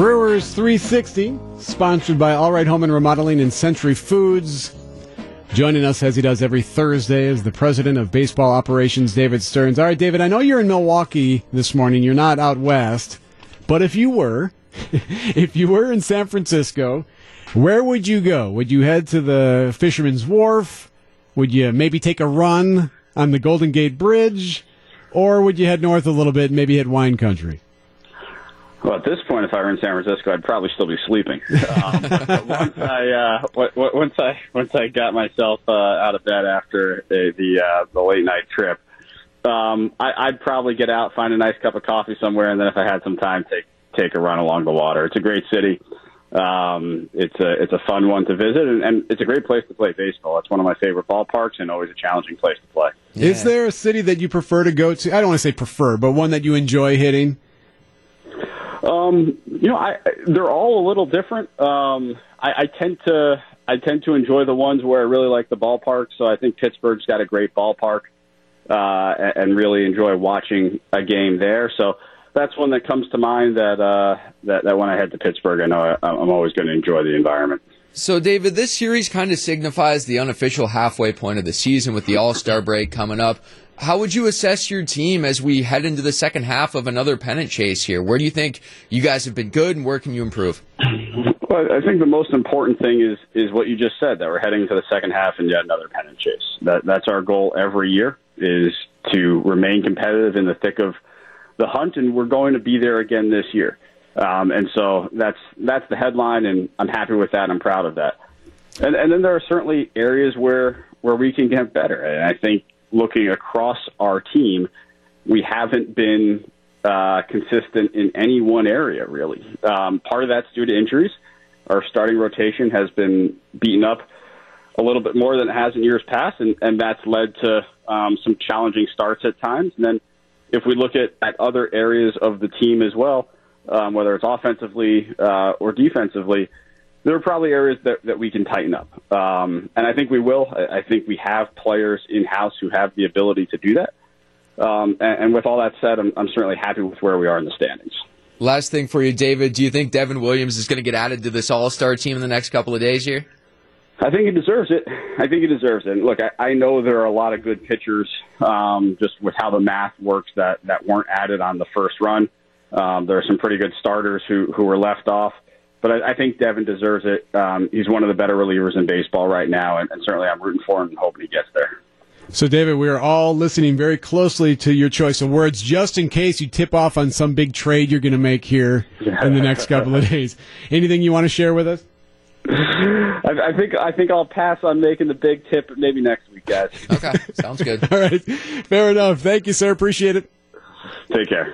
Brewers 360, sponsored by All Right Home and Remodeling and Century Foods. Joining us as he does every Thursday is the president of baseball operations, David Stearns. All right, David, I know you're in Milwaukee this morning. You're not out west, but if you were, if you were in San Francisco, where would you go? Would you head to the Fisherman's Wharf? Would you maybe take a run on the Golden Gate Bridge? Or would you head north a little bit and maybe hit wine country? Well, at this point, if I were in San Francisco, I'd probably still be sleeping. Um, once I uh, w- w- once I once I got myself uh, out of bed after the the, uh, the late night trip, um, I, I'd probably get out, find a nice cup of coffee somewhere, and then if I had some time, take take a run along the water. It's a great city. Um, it's a it's a fun one to visit, and, and it's a great place to play baseball. It's one of my favorite ballparks, and always a challenging place to play. Is there a city that you prefer to go to? I don't want to say prefer, but one that you enjoy hitting. Um, you know, I they're all a little different. Um, I, I tend to I tend to enjoy the ones where I really like the ballpark. So I think Pittsburgh's got a great ballpark, uh, and, really enjoy watching a game there. So that's one that comes to mind. That uh, that that when I head to Pittsburgh, I know I, I'm always going to enjoy the environment. So, David, this series kind of signifies the unofficial halfway point of the season with the All Star break coming up. How would you assess your team as we head into the second half of another pennant chase here? Where do you think you guys have been good, and where can you improve? Well, I think the most important thing is is what you just said that we're heading to the second half and yet another pennant chase. That that's our goal every year is to remain competitive in the thick of the hunt, and we're going to be there again this year. Um, and so that's that's the headline, and I'm happy with that. I'm proud of that. And, and then there are certainly areas where where we can get better. And I think looking across our team, we haven't been uh, consistent in any one area really. Um, part of that's due to injuries. Our starting rotation has been beaten up a little bit more than it has in years past, and, and that's led to um, some challenging starts at times. And then if we look at, at other areas of the team as well, um, whether it's offensively uh, or defensively, there are probably areas that, that we can tighten up. Um, and I think we will. I, I think we have players in house who have the ability to do that. Um, and, and with all that said, I'm, I'm certainly happy with where we are in the standings. Last thing for you, David. Do you think Devin Williams is going to get added to this All Star team in the next couple of days here? I think he deserves it. I think he deserves it. And look, I, I know there are a lot of good pitchers, um, just with how the math works that that weren't added on the first run. Um, there are some pretty good starters who who were left off, but I, I think Devin deserves it. Um, he's one of the better relievers in baseball right now, and, and certainly I'm rooting for him and hoping he gets there. So, David, we are all listening very closely to your choice of words, just in case you tip off on some big trade you're going to make here in the next couple of days. Anything you want to share with us? I, I think I think I'll pass on making the big tip maybe next week, guys. Okay, sounds good. All right, fair enough. Thank you, sir. Appreciate it. Take care.